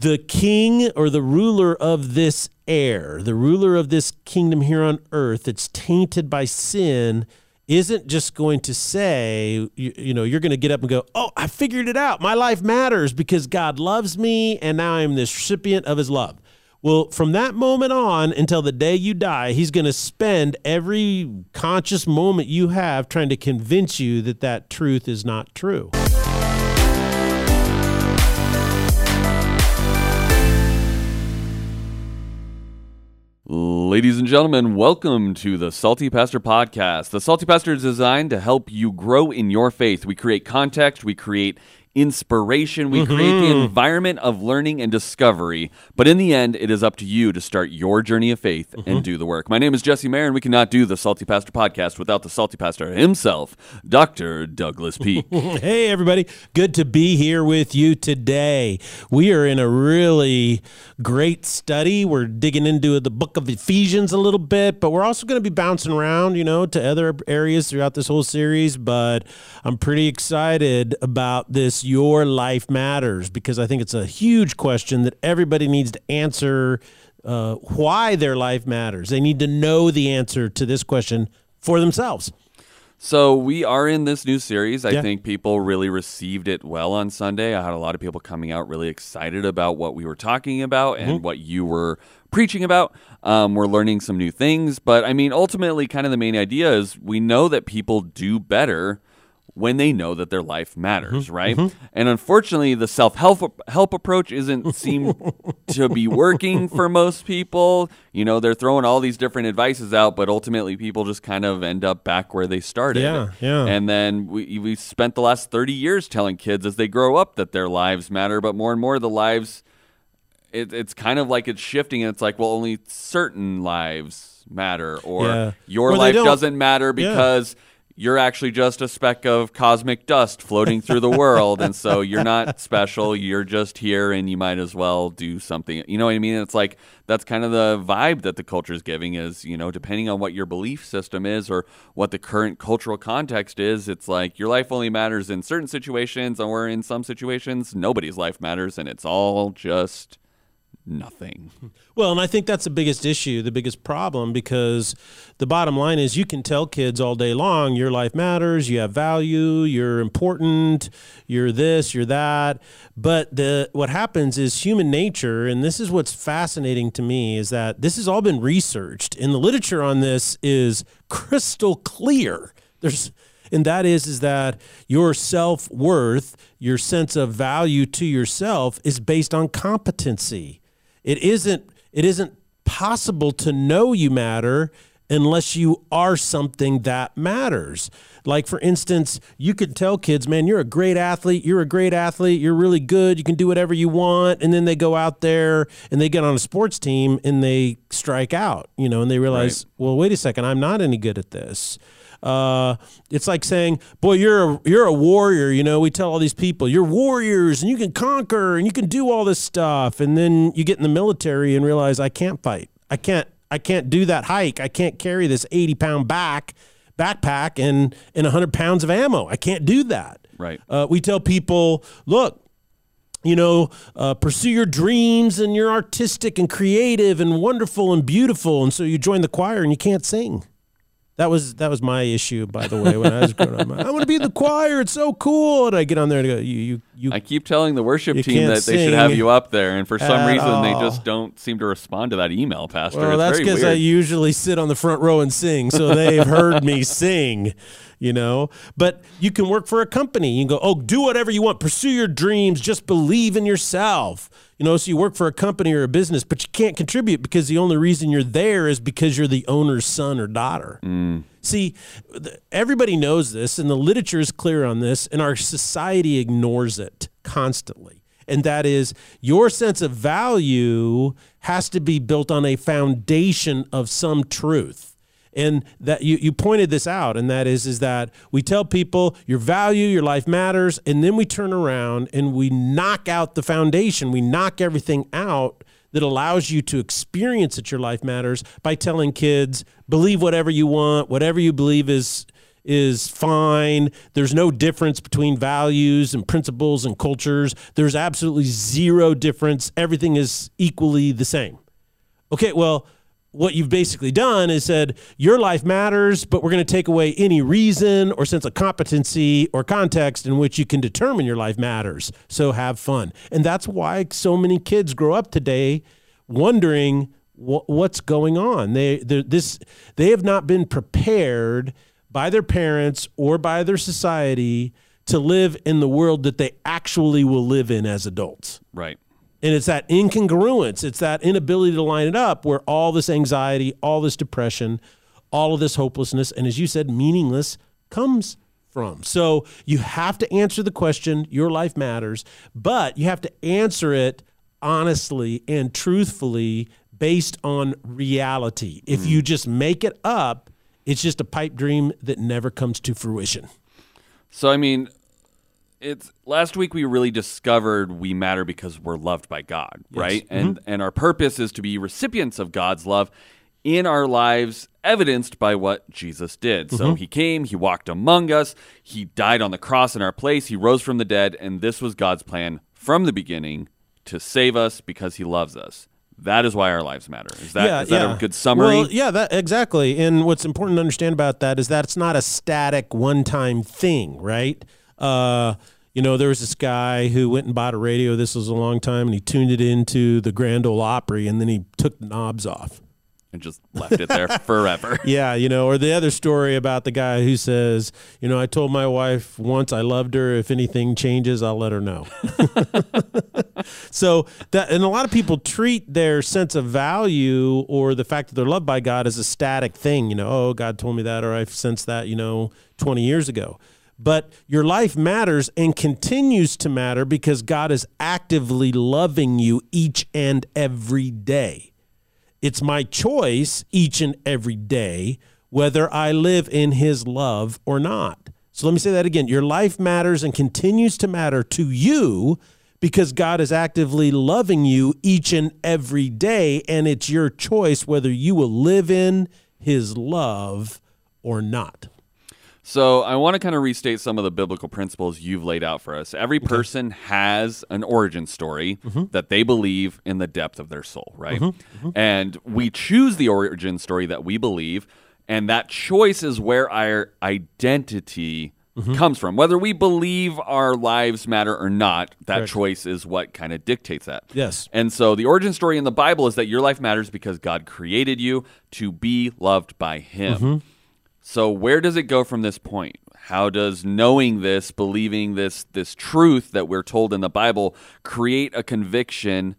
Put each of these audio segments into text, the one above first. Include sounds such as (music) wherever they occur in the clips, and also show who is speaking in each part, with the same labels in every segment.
Speaker 1: the king or the ruler of this air, the ruler of this kingdom here on earth that's tainted by sin, isn't just going to say, you, you, know, you're going to get up and go, oh, I figured it out. My life matters because God loves me and now I'm the recipient of his love. Well, from that moment on until the day you die, he's going to spend every conscious moment you have trying to convince you that that truth is not true.
Speaker 2: Ladies and gentlemen, welcome to the Salty Pastor Podcast. The Salty Pastor is designed to help you grow in your faith. We create context, we create inspiration. We mm-hmm. create the mm-hmm. environment of learning and discovery. But in the end, it is up to you to start your journey of faith mm-hmm. and do the work. My name is Jesse Mayer, and we cannot do the Salty Pastor podcast without the Salty Pastor himself, Dr. Douglas Peak. (laughs)
Speaker 1: hey, everybody. Good to be here with you today. We are in a really great study. We're digging into the book of Ephesians a little bit, but we're also going to be bouncing around, you know, to other areas throughout this whole series. But I'm pretty excited about this your life matters because I think it's a huge question that everybody needs to answer uh, why their life matters. They need to know the answer to this question for themselves.
Speaker 2: So we are in this new series. I yeah. think people really received it well on Sunday. I had a lot of people coming out really excited about what we were talking about mm-hmm. and what you were preaching about. Um, we're learning some new things, but I mean, ultimately, kind of the main idea is we know that people do better when they know that their life matters, mm-hmm, right? Mm-hmm. And unfortunately, the self help help approach isn't (laughs) seem to be working for most people. You know, they're throwing all these different advices out, but ultimately, people just kind of end up back where they started.
Speaker 1: Yeah, yeah.
Speaker 2: And then we we spent the last thirty years telling kids as they grow up that their lives matter, but more and more the lives. It, it's kind of like it's shifting, and it's like, well, only certain lives matter, or yeah. your or life doesn't matter because. Yeah you're actually just a speck of cosmic dust floating through the world and so you're not (laughs) special. You're just here and you might as well do something. You know what i mean? It's like that's kind of the vibe that the culture is giving is you know depending on what your belief system is or what the current cultural context is it's like your life only matters in certain situations or in some situations nobody's life matters and it's all just nothing.
Speaker 1: Well, and I think that's the biggest issue, the biggest problem, because the bottom line is you can tell kids all day long your life matters, you have value, you're important, you're this, you're that. But the what happens is human nature, and this is what's fascinating to me, is that this has all been researched, and the literature on this is crystal clear. There's and that is is that your self-worth your sense of value to yourself is based on competency it isn't it isn't possible to know you matter unless you are something that matters. Like for instance, you could tell kids, "Man, you're a great athlete. You're a great athlete. You're really good. You can do whatever you want." And then they go out there and they get on a sports team and they strike out, you know, and they realize, right. "Well, wait a second, I'm not any good at this." Uh, it's like saying, "Boy, you're a, you're a warrior." You know, we tell all these people, "You're warriors, and you can conquer, and you can do all this stuff." And then you get in the military and realize, "I can't fight. I can't. I can't do that hike. I can't carry this eighty pound back backpack and and hundred pounds of ammo. I can't do that."
Speaker 2: Right.
Speaker 1: Uh, we tell people, "Look, you know, uh, pursue your dreams and you're artistic and creative and wonderful and beautiful. And so you join the choir and you can't sing. That was that was my issue, by the way, when I was growing up. (laughs) I want to be in the choir. It's so cool. And I get on there and go, you, you, you.
Speaker 2: I keep telling the worship team that they should have you up there, and for some reason all. they just don't seem to respond to that email, Pastor.
Speaker 1: Well,
Speaker 2: it's
Speaker 1: that's because I usually sit on the front row and sing, so they've heard me (laughs) sing you know but you can work for a company you can go oh do whatever you want pursue your dreams just believe in yourself you know so you work for a company or a business but you can't contribute because the only reason you're there is because you're the owner's son or daughter mm. See everybody knows this and the literature is clear on this and our society ignores it constantly. And that is your sense of value has to be built on a foundation of some truth. And that you, you pointed this out and that is is that we tell people your value your life matters and then we turn around and we knock out the foundation. We knock everything out that allows you to experience that your life matters by telling kids believe whatever you want whatever you believe is is fine. There's no difference between values and principles and cultures. There's absolutely zero difference. Everything is equally the same. Okay, well, what you've basically done is said your life matters, but we're going to take away any reason or sense of competency or context in which you can determine your life matters. So have fun. And that's why so many kids grow up today wondering what's going on. They this they have not been prepared by their parents or by their society to live in the world that they actually will live in as adults.
Speaker 2: Right.
Speaker 1: And it's that incongruence, it's that inability to line it up where all this anxiety, all this depression, all of this hopelessness, and as you said, meaningless comes from. So you have to answer the question, your life matters, but you have to answer it honestly and truthfully based on reality. If you just make it up, it's just a pipe dream that never comes to fruition.
Speaker 2: So I mean, it's last week we really discovered we matter because we're loved by God, yes. right? Mm-hmm. And and our purpose is to be recipients of God's love in our lives evidenced by what Jesus did. Mm-hmm. So he came, he walked among us, he died on the cross in our place, he rose from the dead, and this was God's plan from the beginning to save us because he loves us. That is why our lives matter. Is that, yeah, is that yeah. a good summary?
Speaker 1: Well, yeah, that, exactly. And what's important to understand about that is that it's not a static one time thing, right? Uh, you know, there was this guy who went and bought a radio. This was a long time, and he tuned it into the Grand Ole Opry, and then he took the knobs off
Speaker 2: and just left it there forever. (laughs)
Speaker 1: Yeah, you know, or the other story about the guy who says, you know, I told my wife once I loved her. If anything changes, I'll let her know. (laughs) so that, and a lot of people treat their sense of value or the fact that they're loved by God as a static thing. You know, oh, God told me that, or I've sensed that, you know, 20 years ago. But your life matters and continues to matter because God is actively loving you each and every day. It's my choice each and every day whether I live in his love or not. So let me say that again. Your life matters and continues to matter to you because God is actively loving you each and every day. And it's your choice whether you will live in his love or not.
Speaker 2: So I want to kind of restate some of the biblical principles you've laid out for us. Every person has an origin story mm-hmm. that they believe in the depth of their soul, right? Mm-hmm. Mm-hmm. And we choose the origin story that we believe, and that choice is where our identity mm-hmm. comes from. Whether we believe our lives matter or not, that Correct. choice is what kind of dictates that.
Speaker 1: Yes.
Speaker 2: And so the origin story in the Bible is that your life matters because God created you to be loved by Him. So where does it go from this point? How does knowing this, believing this this truth that we're told in the Bible create a conviction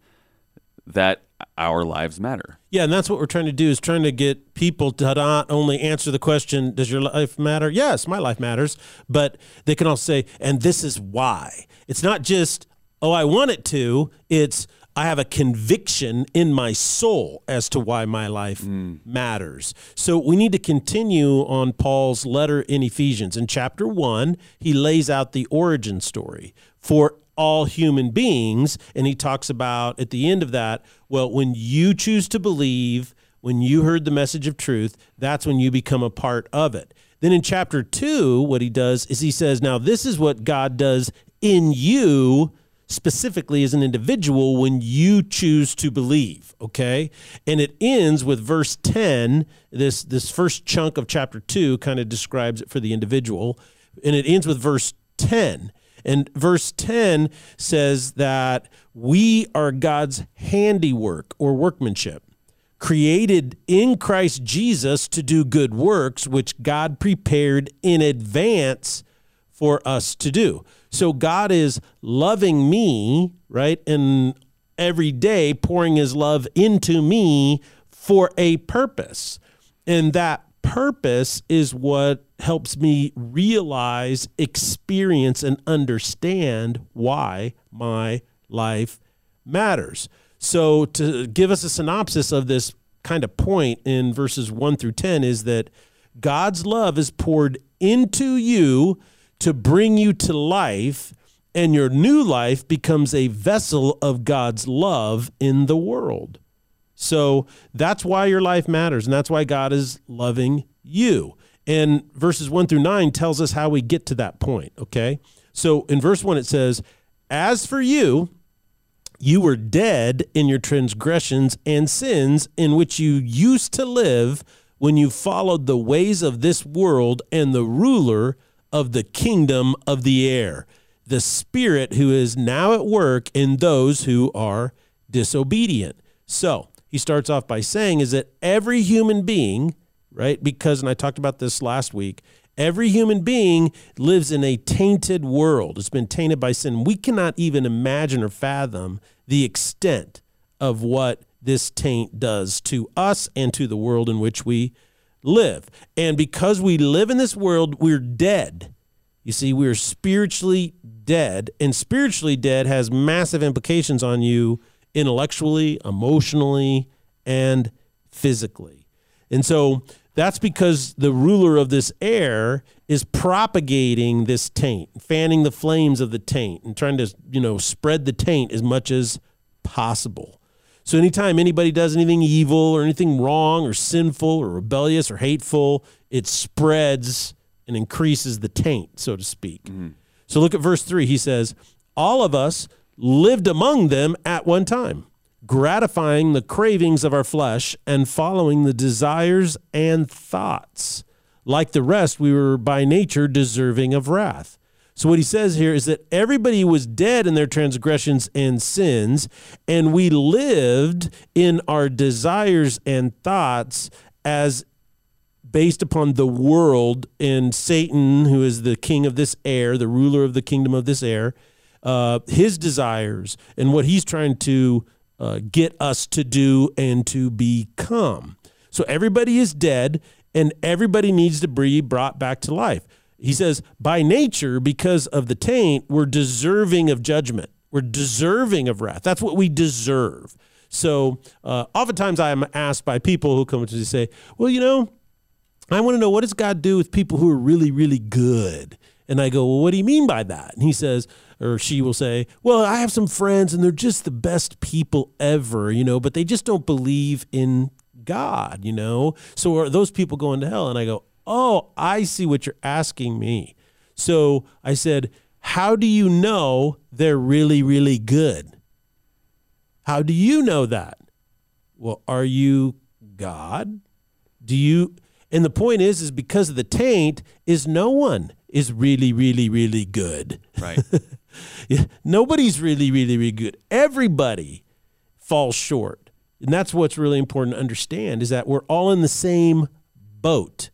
Speaker 2: that our lives matter?
Speaker 1: Yeah, and that's what we're trying to do is trying to get people to not only answer the question, does your life matter? Yes, my life matters, but they can also say, and this is why. It's not just, oh, I want it to, it's I have a conviction in my soul as to why my life mm. matters. So we need to continue on Paul's letter in Ephesians. In chapter one, he lays out the origin story for all human beings. And he talks about at the end of that, well, when you choose to believe, when you heard the message of truth, that's when you become a part of it. Then in chapter two, what he does is he says, Now, this is what God does in you specifically as an individual when you choose to believe okay and it ends with verse 10 this this first chunk of chapter 2 kind of describes it for the individual and it ends with verse 10 and verse 10 says that we are God's handiwork or workmanship created in Christ Jesus to do good works which God prepared in advance for us to do. So God is loving me, right? And every day pouring his love into me for a purpose. And that purpose is what helps me realize, experience, and understand why my life matters. So, to give us a synopsis of this kind of point in verses 1 through 10 is that God's love is poured into you to bring you to life, and your new life becomes a vessel of God's love in the world. So that's why your life matters, and that's why God is loving you. And verses 1 through 9 tells us how we get to that point, okay? So in verse 1 it says, "As for you, you were dead in your transgressions and sins in which you used to live when you followed the ways of this world and the ruler of the kingdom of the air, the spirit who is now at work in those who are disobedient." So, he starts off by saying is that every human being, right? Because and I talked about this last week, Every human being lives in a tainted world. It's been tainted by sin. We cannot even imagine or fathom the extent of what this taint does to us and to the world in which we live. And because we live in this world, we're dead. You see, we're spiritually dead, and spiritually dead has massive implications on you intellectually, emotionally, and physically. And so that's because the ruler of this air is propagating this taint, fanning the flames of the taint and trying to, you know, spread the taint as much as possible. So anytime anybody does anything evil or anything wrong or sinful or rebellious or hateful, it spreads and increases the taint, so to speak. Mm-hmm. So look at verse 3. He says, "All of us lived among them at one time." gratifying the cravings of our flesh and following the desires and thoughts. Like the rest, we were by nature deserving of wrath. So, what he says here is that everybody was dead in their transgressions and sins, and we lived in our desires and thoughts as based upon the world and Satan, who is the king of this air, the ruler of the kingdom of this air, uh, his desires and what he's trying to uh, get us to do and to become. So everybody is dead and everybody needs to be brought back to life. He says, by nature, because of the taint, we're deserving of judgment. We're deserving of wrath. That's what we deserve. So uh, oftentimes I am asked by people who come to me say, well, you know, I want to know what does God do with people who are really, really good? And I go, well, what do you mean by that? And he says, or she will say, Well, I have some friends and they're just the best people ever, you know, but they just don't believe in God, you know? So are those people going to hell? And I go, Oh, I see what you're asking me. So I said, How do you know they're really, really good? How do you know that? Well, are you God? Do you and the point is is because of the taint is no one is really really really good.
Speaker 2: Right. (laughs)
Speaker 1: Nobody's really, really, really good. Everybody falls short. And that's what's really important to understand is that we're all in the same boat.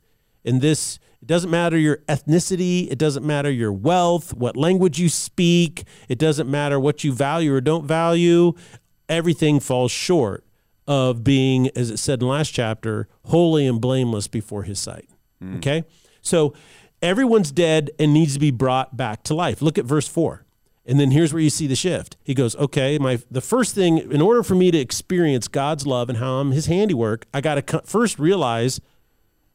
Speaker 1: And this it doesn't matter your ethnicity, it doesn't matter your wealth, what language you speak, it doesn't matter what you value or don't value. Everything falls short of being, as it said in the last chapter, holy and blameless before his sight. Mm. Okay? So everyone's dead and needs to be brought back to life. Look at verse 4. And then here's where you see the shift. He goes, "Okay, my the first thing in order for me to experience God's love and how I'm his handiwork, I got to first realize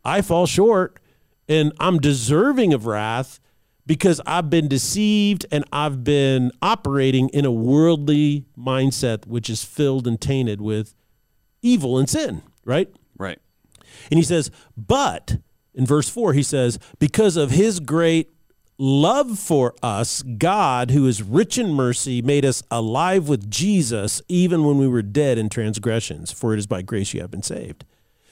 Speaker 1: I fall short and I'm deserving of wrath because I've been deceived and I've been operating in a worldly mindset which is filled and tainted with evil and sin, right?
Speaker 2: Right.
Speaker 1: And he says, "But in verse 4 he says, because of his great love for us, God, who is rich in mercy, made us alive with Jesus even when we were dead in transgressions, for it is by grace you have been saved.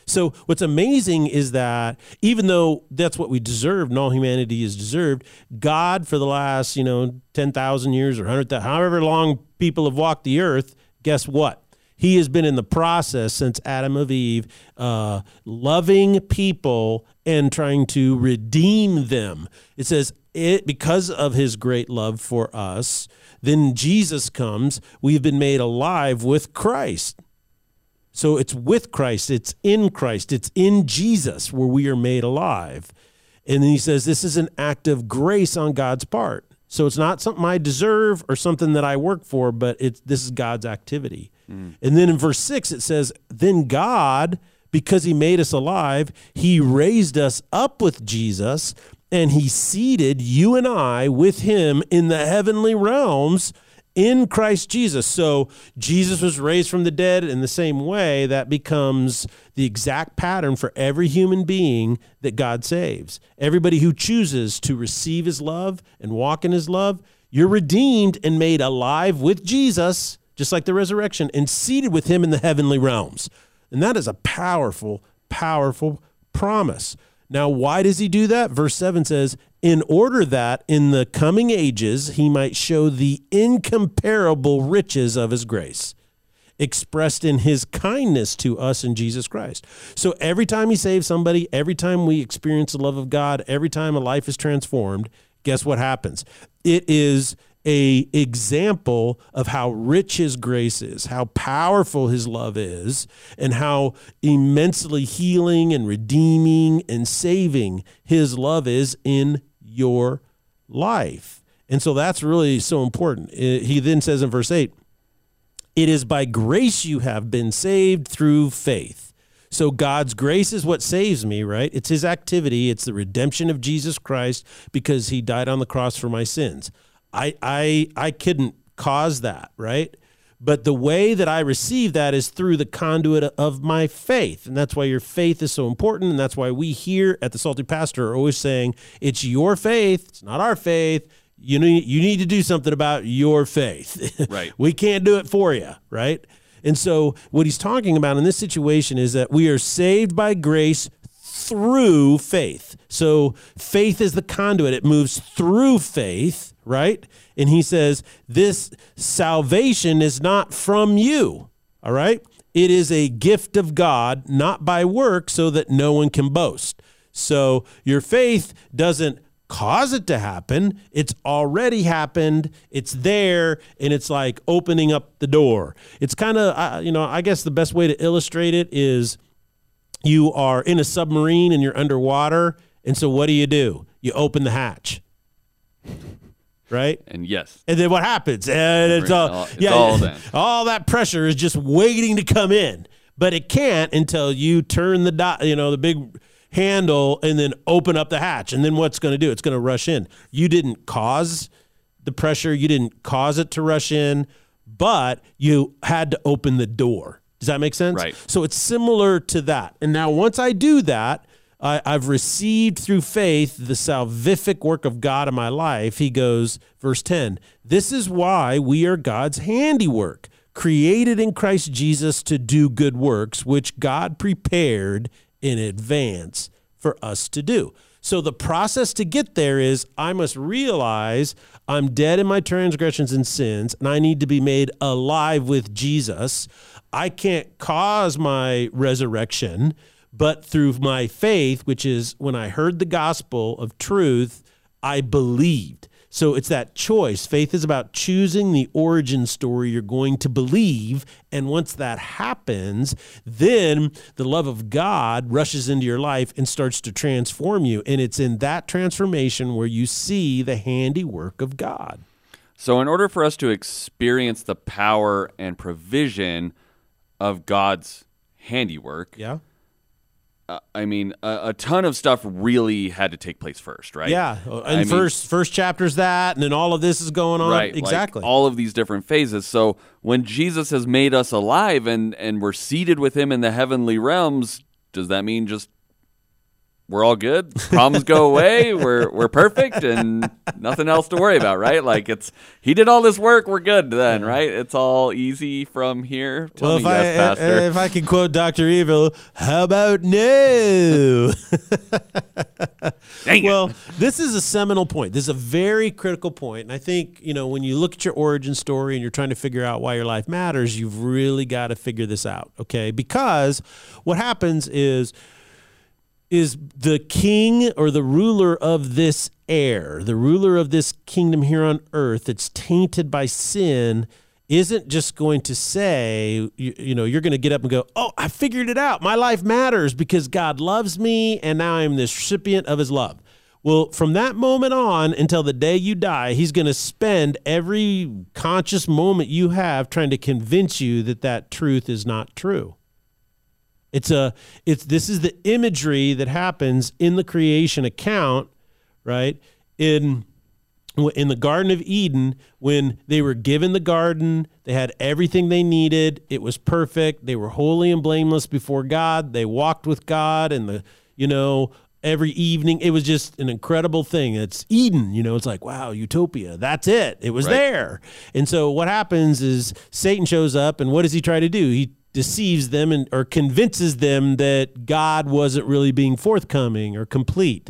Speaker 1: So, what's amazing is that even though that's what we deserve and all humanity is deserved, God, for the last, you know, 10,000 years or 100,000, however long people have walked the earth, guess what? He has been in the process since Adam of Eve, uh, loving people and trying to redeem them. It says, it because of his great love for us, then Jesus comes, we've been made alive with Christ. So it's with Christ, it's in Christ, it's in Jesus where we are made alive. And then he says this is an act of grace on God's part. So it's not something I deserve or something that I work for, but it's this is God's activity. Mm. And then in verse 6 it says, "Then God, because he made us alive, he raised us up with Jesus and he seated you and I with him in the heavenly realms in Christ Jesus. So Jesus was raised from the dead in the same way that becomes the exact pattern for every human being that God saves. Everybody who chooses to receive his love and walk in his love, you're redeemed and made alive with Jesus, just like the resurrection, and seated with him in the heavenly realms. And that is a powerful, powerful promise. Now, why does he do that? Verse 7 says, in order that in the coming ages he might show the incomparable riches of his grace expressed in his kindness to us in Jesus Christ. So every time he saves somebody, every time we experience the love of God, every time a life is transformed, guess what happens? It is a example of how rich his grace is, how powerful his love is, and how immensely healing and redeeming and saving his love is in your life. And so that's really so important. He then says in verse 8, it is by grace you have been saved through faith. So God's grace is what saves me, right? It's his activity, it's the redemption of Jesus Christ because he died on the cross for my sins. I I I couldn't cause that, right? But the way that I receive that is through the conduit of my faith. And that's why your faith is so important. And that's why we here at the Salty Pastor are always saying, it's your faith, it's not our faith. You need, you need to do something about your faith. (laughs)
Speaker 2: Right.
Speaker 1: we can't do it for you, right? And so, what he's talking about in this situation is that we are saved by grace through faith. So, faith is the conduit, it moves through faith, right? And he says, This salvation is not from you. All right? It is a gift of God, not by work, so that no one can boast. So your faith doesn't cause it to happen. It's already happened. It's there, and it's like opening up the door. It's kind of, you know, I guess the best way to illustrate it is you are in a submarine and you're underwater. And so what do you do? You open the hatch right?
Speaker 2: And yes.
Speaker 1: And then what happens? And it's all,
Speaker 2: it's
Speaker 1: yeah,
Speaker 2: all
Speaker 1: all, that pressure is just waiting to come in, but it can't until you turn the dot, you know, the big handle and then open up the hatch. And then what's going to do? It's going to rush in. You didn't cause the pressure, you didn't cause it to rush in, but you had to open the door. Does that make sense?
Speaker 2: Right.
Speaker 1: So it's similar to that. And now once I do that, I, have received through faith the salvific work of God in my life. He goes, verse 10, this is why we are God's handiwork, created in Christ Jesus to do good works, which God prepared in advance for us to do. So the process to get there is I must realize I'm dead in my transgressions and sins, and I need to be made alive with Jesus. I can't cause my resurrection but through my faith, which is when I heard the gospel of truth, I believed. So it's that choice. Faith is about choosing the origin story you're going to believe. And once that happens, then the love of God rushes into your life and starts to transform you. And it's in that transformation where you see the handiwork of God.
Speaker 2: So, in order for us to experience the power and provision of God's handiwork,
Speaker 1: yeah
Speaker 2: uh, I mean, a, a, ton of stuff really had to take place first, right?
Speaker 1: Yeah, and I first mean, first chapter's that, and then all of this is going on.
Speaker 2: Right,
Speaker 1: exactly.
Speaker 2: Like all of these different phases. So when Jesus has made us alive and and we're seated with Him in the heavenly realms, does that mean just we're all good. Problems go away. We're we're perfect and nothing else to worry about, right? Like it's he did all this work. We're good then, right? It's all easy from here. Tell
Speaker 1: well,
Speaker 2: if
Speaker 1: I
Speaker 2: uh, uh, Pastor.
Speaker 1: if I can quote Doctor Evil, how about no? (laughs) well, this is a seminal point. This is a very critical point, and I think you know when you look at your origin story and you're trying to figure out why your life matters, you've really got to figure this out, okay? Because what happens is is the king or the ruler of this air, the ruler of this kingdom here on earth that's tainted by sin, isn't just going to say, you, you, know, you're going to get up and go, oh, I figured it out. My life matters because God loves me and now I'm the recipient of his love. Well, from that moment on until the day you die, he's going to spend every conscious moment you have trying to convince you that that truth is not true. It's a it's this is the imagery that happens in the creation account, right? In in the Garden of Eden, when they were given the garden, they had everything they needed. It was perfect. They were holy and blameless before God. They walked with God and the, you know, every evening. It was just an incredible thing. It's Eden, you know, it's like, wow, utopia. That's it. It was
Speaker 2: Right.
Speaker 1: there. And so what happens is Satan shows up and what does he try to do? He deceives them and or convinces them that God wasn't really being forthcoming or complete.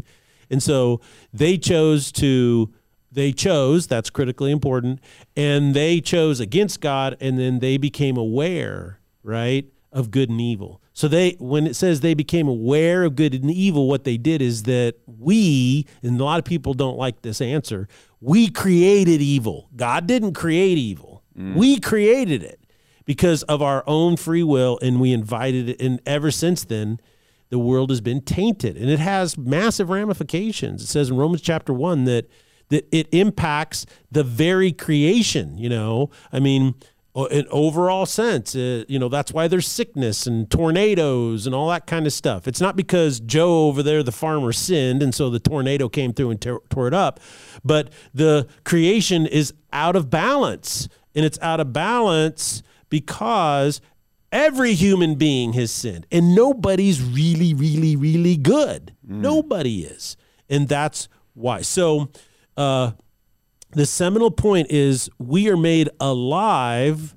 Speaker 1: And so they chose to they chose, that's critically important, and they chose against God and then they became aware, right, of good and evil. So they when it says they became aware of good and evil, what they did is that we, and a lot of people don't like this answer, we created evil. God didn't create evil. Mm. We created it because of our own free will and we invited it and ever since then the world has been tainted and it has massive ramifications. It says in romans chapter 1 that that it impacts the very creation you know? I mean in overall sense uh, you know that's why there's sickness and tornadoes and all that kind of stuff. It's not because joe over there the farmer sinned and so the tornado came through and tore it up but the creation is out of balance and it's out of balance because every human being has sinned and nobody's really really really good nobody is and that's why so uh the seminal point is we are made alive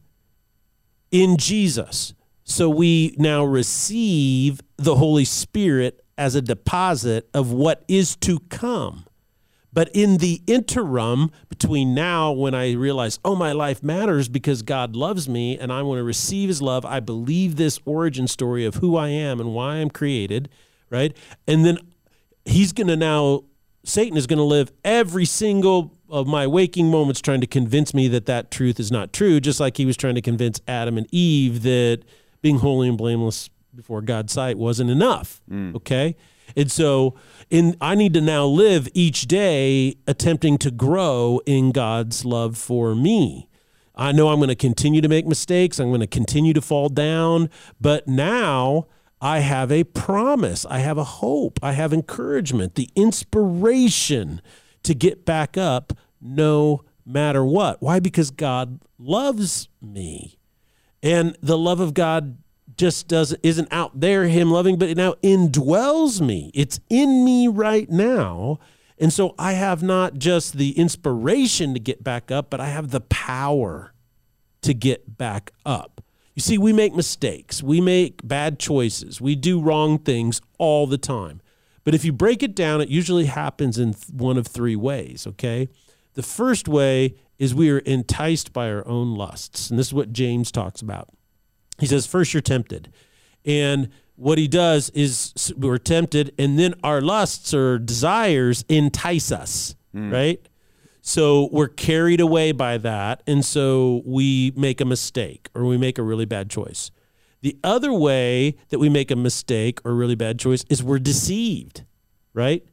Speaker 1: in Jesus. So we now receive the Holy Spirit as a deposit of what is to come. But in the interim between now, when I realize, oh, my life matters because God loves me and I want to receive his love, I believe this origin story of who I am and why I'm created, right? And then he's going to now, Satan is going to live every single of my waking moments trying to convince me that that truth is not true, just like he was trying to convince Adam and Eve that being holy and blameless before God's sight wasn't enough. Mm. Okay. And so in I need to now live each day attempting to grow in God's love for me. I know I'm going to continue to make mistakes. I'm going to continue to fall down, but now I have a promise. I have a hope. I have encouragement, the inspiration to get back up no matter what. Why? Because God loves me. And the love of God just doesn't isn't out there him loving but it now indwells me. It's in me right now. And so i have not just the inspiration to get back up but i have the power to get back up. You see we make mistakes. We make bad choices. We do wrong things all the time. But if you break it down it usually happens in one of three ways okay? The first way is we are enticed by our own lusts. And this is what james talks about he says, first you're tempted. And what he does is we're tempted, and then our lusts or desires entice us, hmm. right? So we're carried away by that. And so we make a mistake or we make a really bad choice. The other way that we make a mistake or really bad choice is we're deceived, right?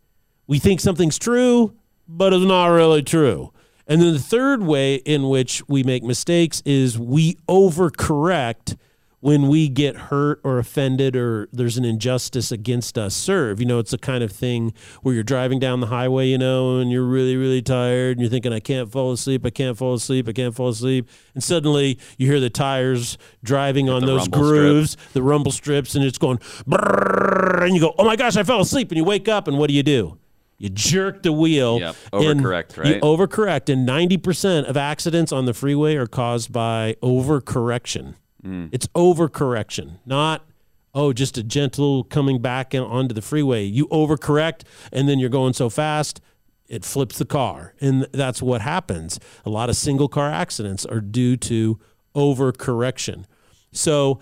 Speaker 1: We think something's true, but it's not really true. And then the third way in which we make mistakes is we overcorrect when we get hurt or offended or there's an injustice against us serve. You know, it's the kind of thing where you're driving down the highway, you know, and you're really, really tired and you're thinking, I can't fall asleep, I can't fall asleep, I can't fall asleep. And suddenly you hear the tires driving on those grooves, the rumble strips, and it's going, and you go, oh my gosh, I fell asleep. And you wake up and what do you do? You jerk the wheel.
Speaker 2: Yep,
Speaker 1: and
Speaker 2: overcorrect,
Speaker 1: You
Speaker 2: right?
Speaker 1: overcorrect. And 90% of accidents on the freeway are caused by overcorrection.
Speaker 2: Mm.
Speaker 1: It's overcorrection, not, oh, just a gentle coming back onto the freeway. You overcorrect, and then you're going so fast, it flips the car. And that's what happens. A lot of single car accidents are due to overcorrection. So,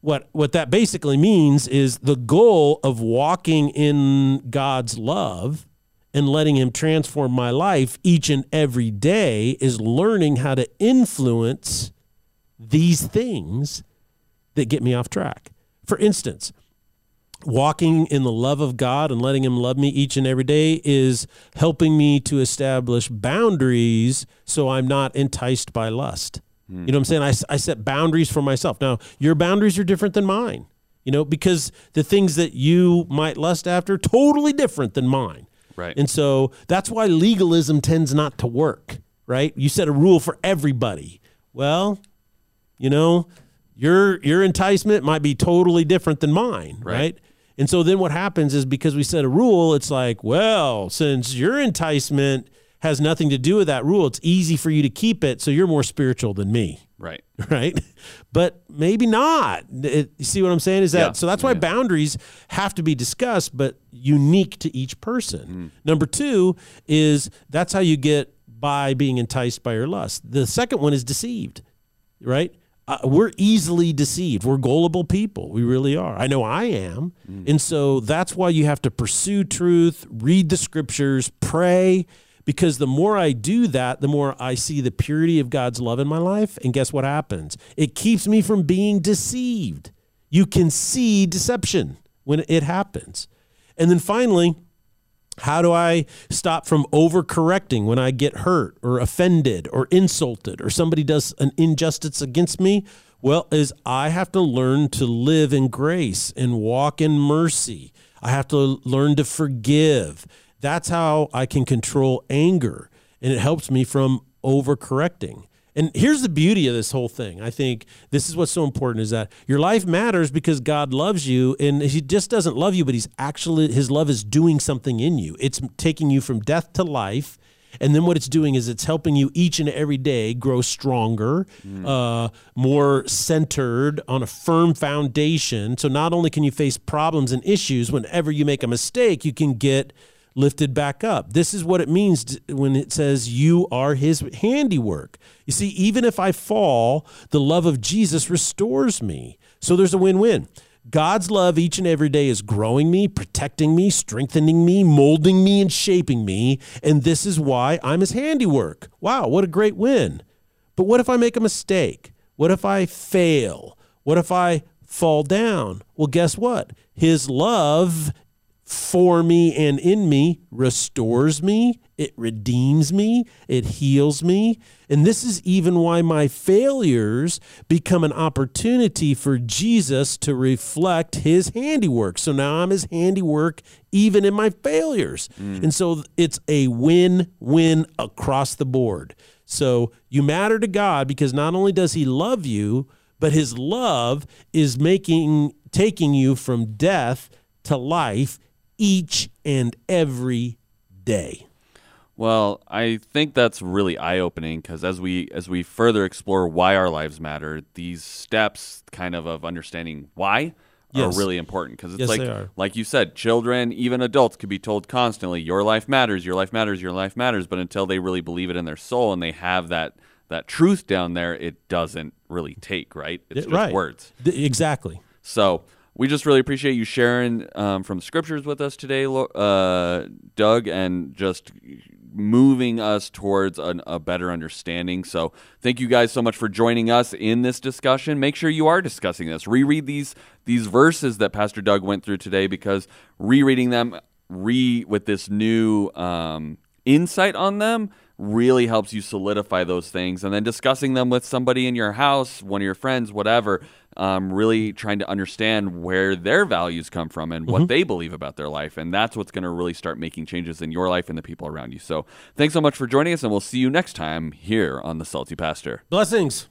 Speaker 1: what what that basically means is the goal of walking in God's love and letting him transform my life each and every day is learning how to influence these things that get me off track. For instance, walking in the love of God and letting him love me each and every day is helping me to establish boundaries so I'm not enticed by lust. You know what I'm saying? I, I set boundaries for myself. Now, your boundaries are different than mine, you know, because the things that you might lust after totally different than mine.
Speaker 2: Right.
Speaker 1: And so that's why legalism tends not to work, right? You set a rule for everybody. Well, you know, your your enticement might be totally different than mine, right?
Speaker 2: Right.
Speaker 1: And so then what happens is because we set a rule, it's like, well, since your enticement has nothing to do with that rule, it's easy for you to keep it, so you're more spiritual than me
Speaker 2: Right. (laughs)
Speaker 1: right? But maybe not. It- you see what I'm saying? Is that
Speaker 2: Yeah.
Speaker 1: so? That's why
Speaker 2: Yeah.
Speaker 1: boundaries have to be discussed, but unique to each person. Hmm. Number two is that's how you get by being enticed by your lust. The second one is deceived, right? Uh, we're easily deceived. We're gullible people. We really are. I know I am. And so that's why you have to pursue truth, read the scriptures, pray, because the more I do that, the more I see the purity of God's love in my life. And guess what happens? It keeps me from being deceived. You can see deception when it happens. And then finally, how do I stop from overcorrecting when I get hurt or offended or insulted or somebody does an injustice against me? Well, is I have to learn to live in grace and walk in mercy. I have to learn to forgive. That's how I can control anger. And it helps me from overcorrecting. And here's the beauty of this whole thing. I think this is what's so important is that your life matters because God loves you and he just doesn't love you but he's actually his love is doing something in you. It's taking you from death to life. And then what it's doing is it's helping you each and every day grow stronger, uh, more centered on a firm foundation. So not only can you face problems and issues, whenever you make a mistake, you can get lifted back up. This is what it means when it says you are his handiwork. You see, even if I fall, the love of Jesus restores me. So there's a win win. God's love each and every day is growing me, protecting me, strengthening me, molding me, and shaping me. And this is why I'm his handiwork. Wow, what a great win. But what if I make a mistake? What if I fail? What if I fall down? Well, guess what? His love for me and in me restores me, it redeems me, it heals me. And this is even why my failures become an opportunity for Jesus to reflect his handiwork. So now I'm his handiwork even in my failures. Mm. And so it's a win win across the board. So you matter to God because not only does he love you, but his love is making taking you from death to life each and every day.
Speaker 2: Well, I think that's really eye-opening because as we as we further explore why our lives matter, these steps kind of of understanding why
Speaker 1: Yes.
Speaker 2: are really important because it's
Speaker 1: Yes,
Speaker 2: like like you said, children, even adults could be told constantly, "Your life matters, your life matters, your life matters," but until they really believe it in their soul and they have that that truth down there, it doesn't really take, right? It's just
Speaker 1: right.
Speaker 2: words.
Speaker 1: Exactly.
Speaker 2: So we just really appreciate you sharing um, from scriptures with us today, uh, Doug, and just moving us towards an, a better understanding. So thank you guys so much for joining us in this discussion. Make sure you are discussing this. Reread these these verses that Pastor Doug went through today because rereading them re with this new um, insight on them really helps you solidify those things. And then discussing them with somebody in your house one of your friends whatever um, really trying to understand where their values come from and what they believe about their life. And that's what's going to really start making changes in your life and the people around you. So thanks so much for joining us and we'll see you next time here on the salty pastor.
Speaker 1: Blessings.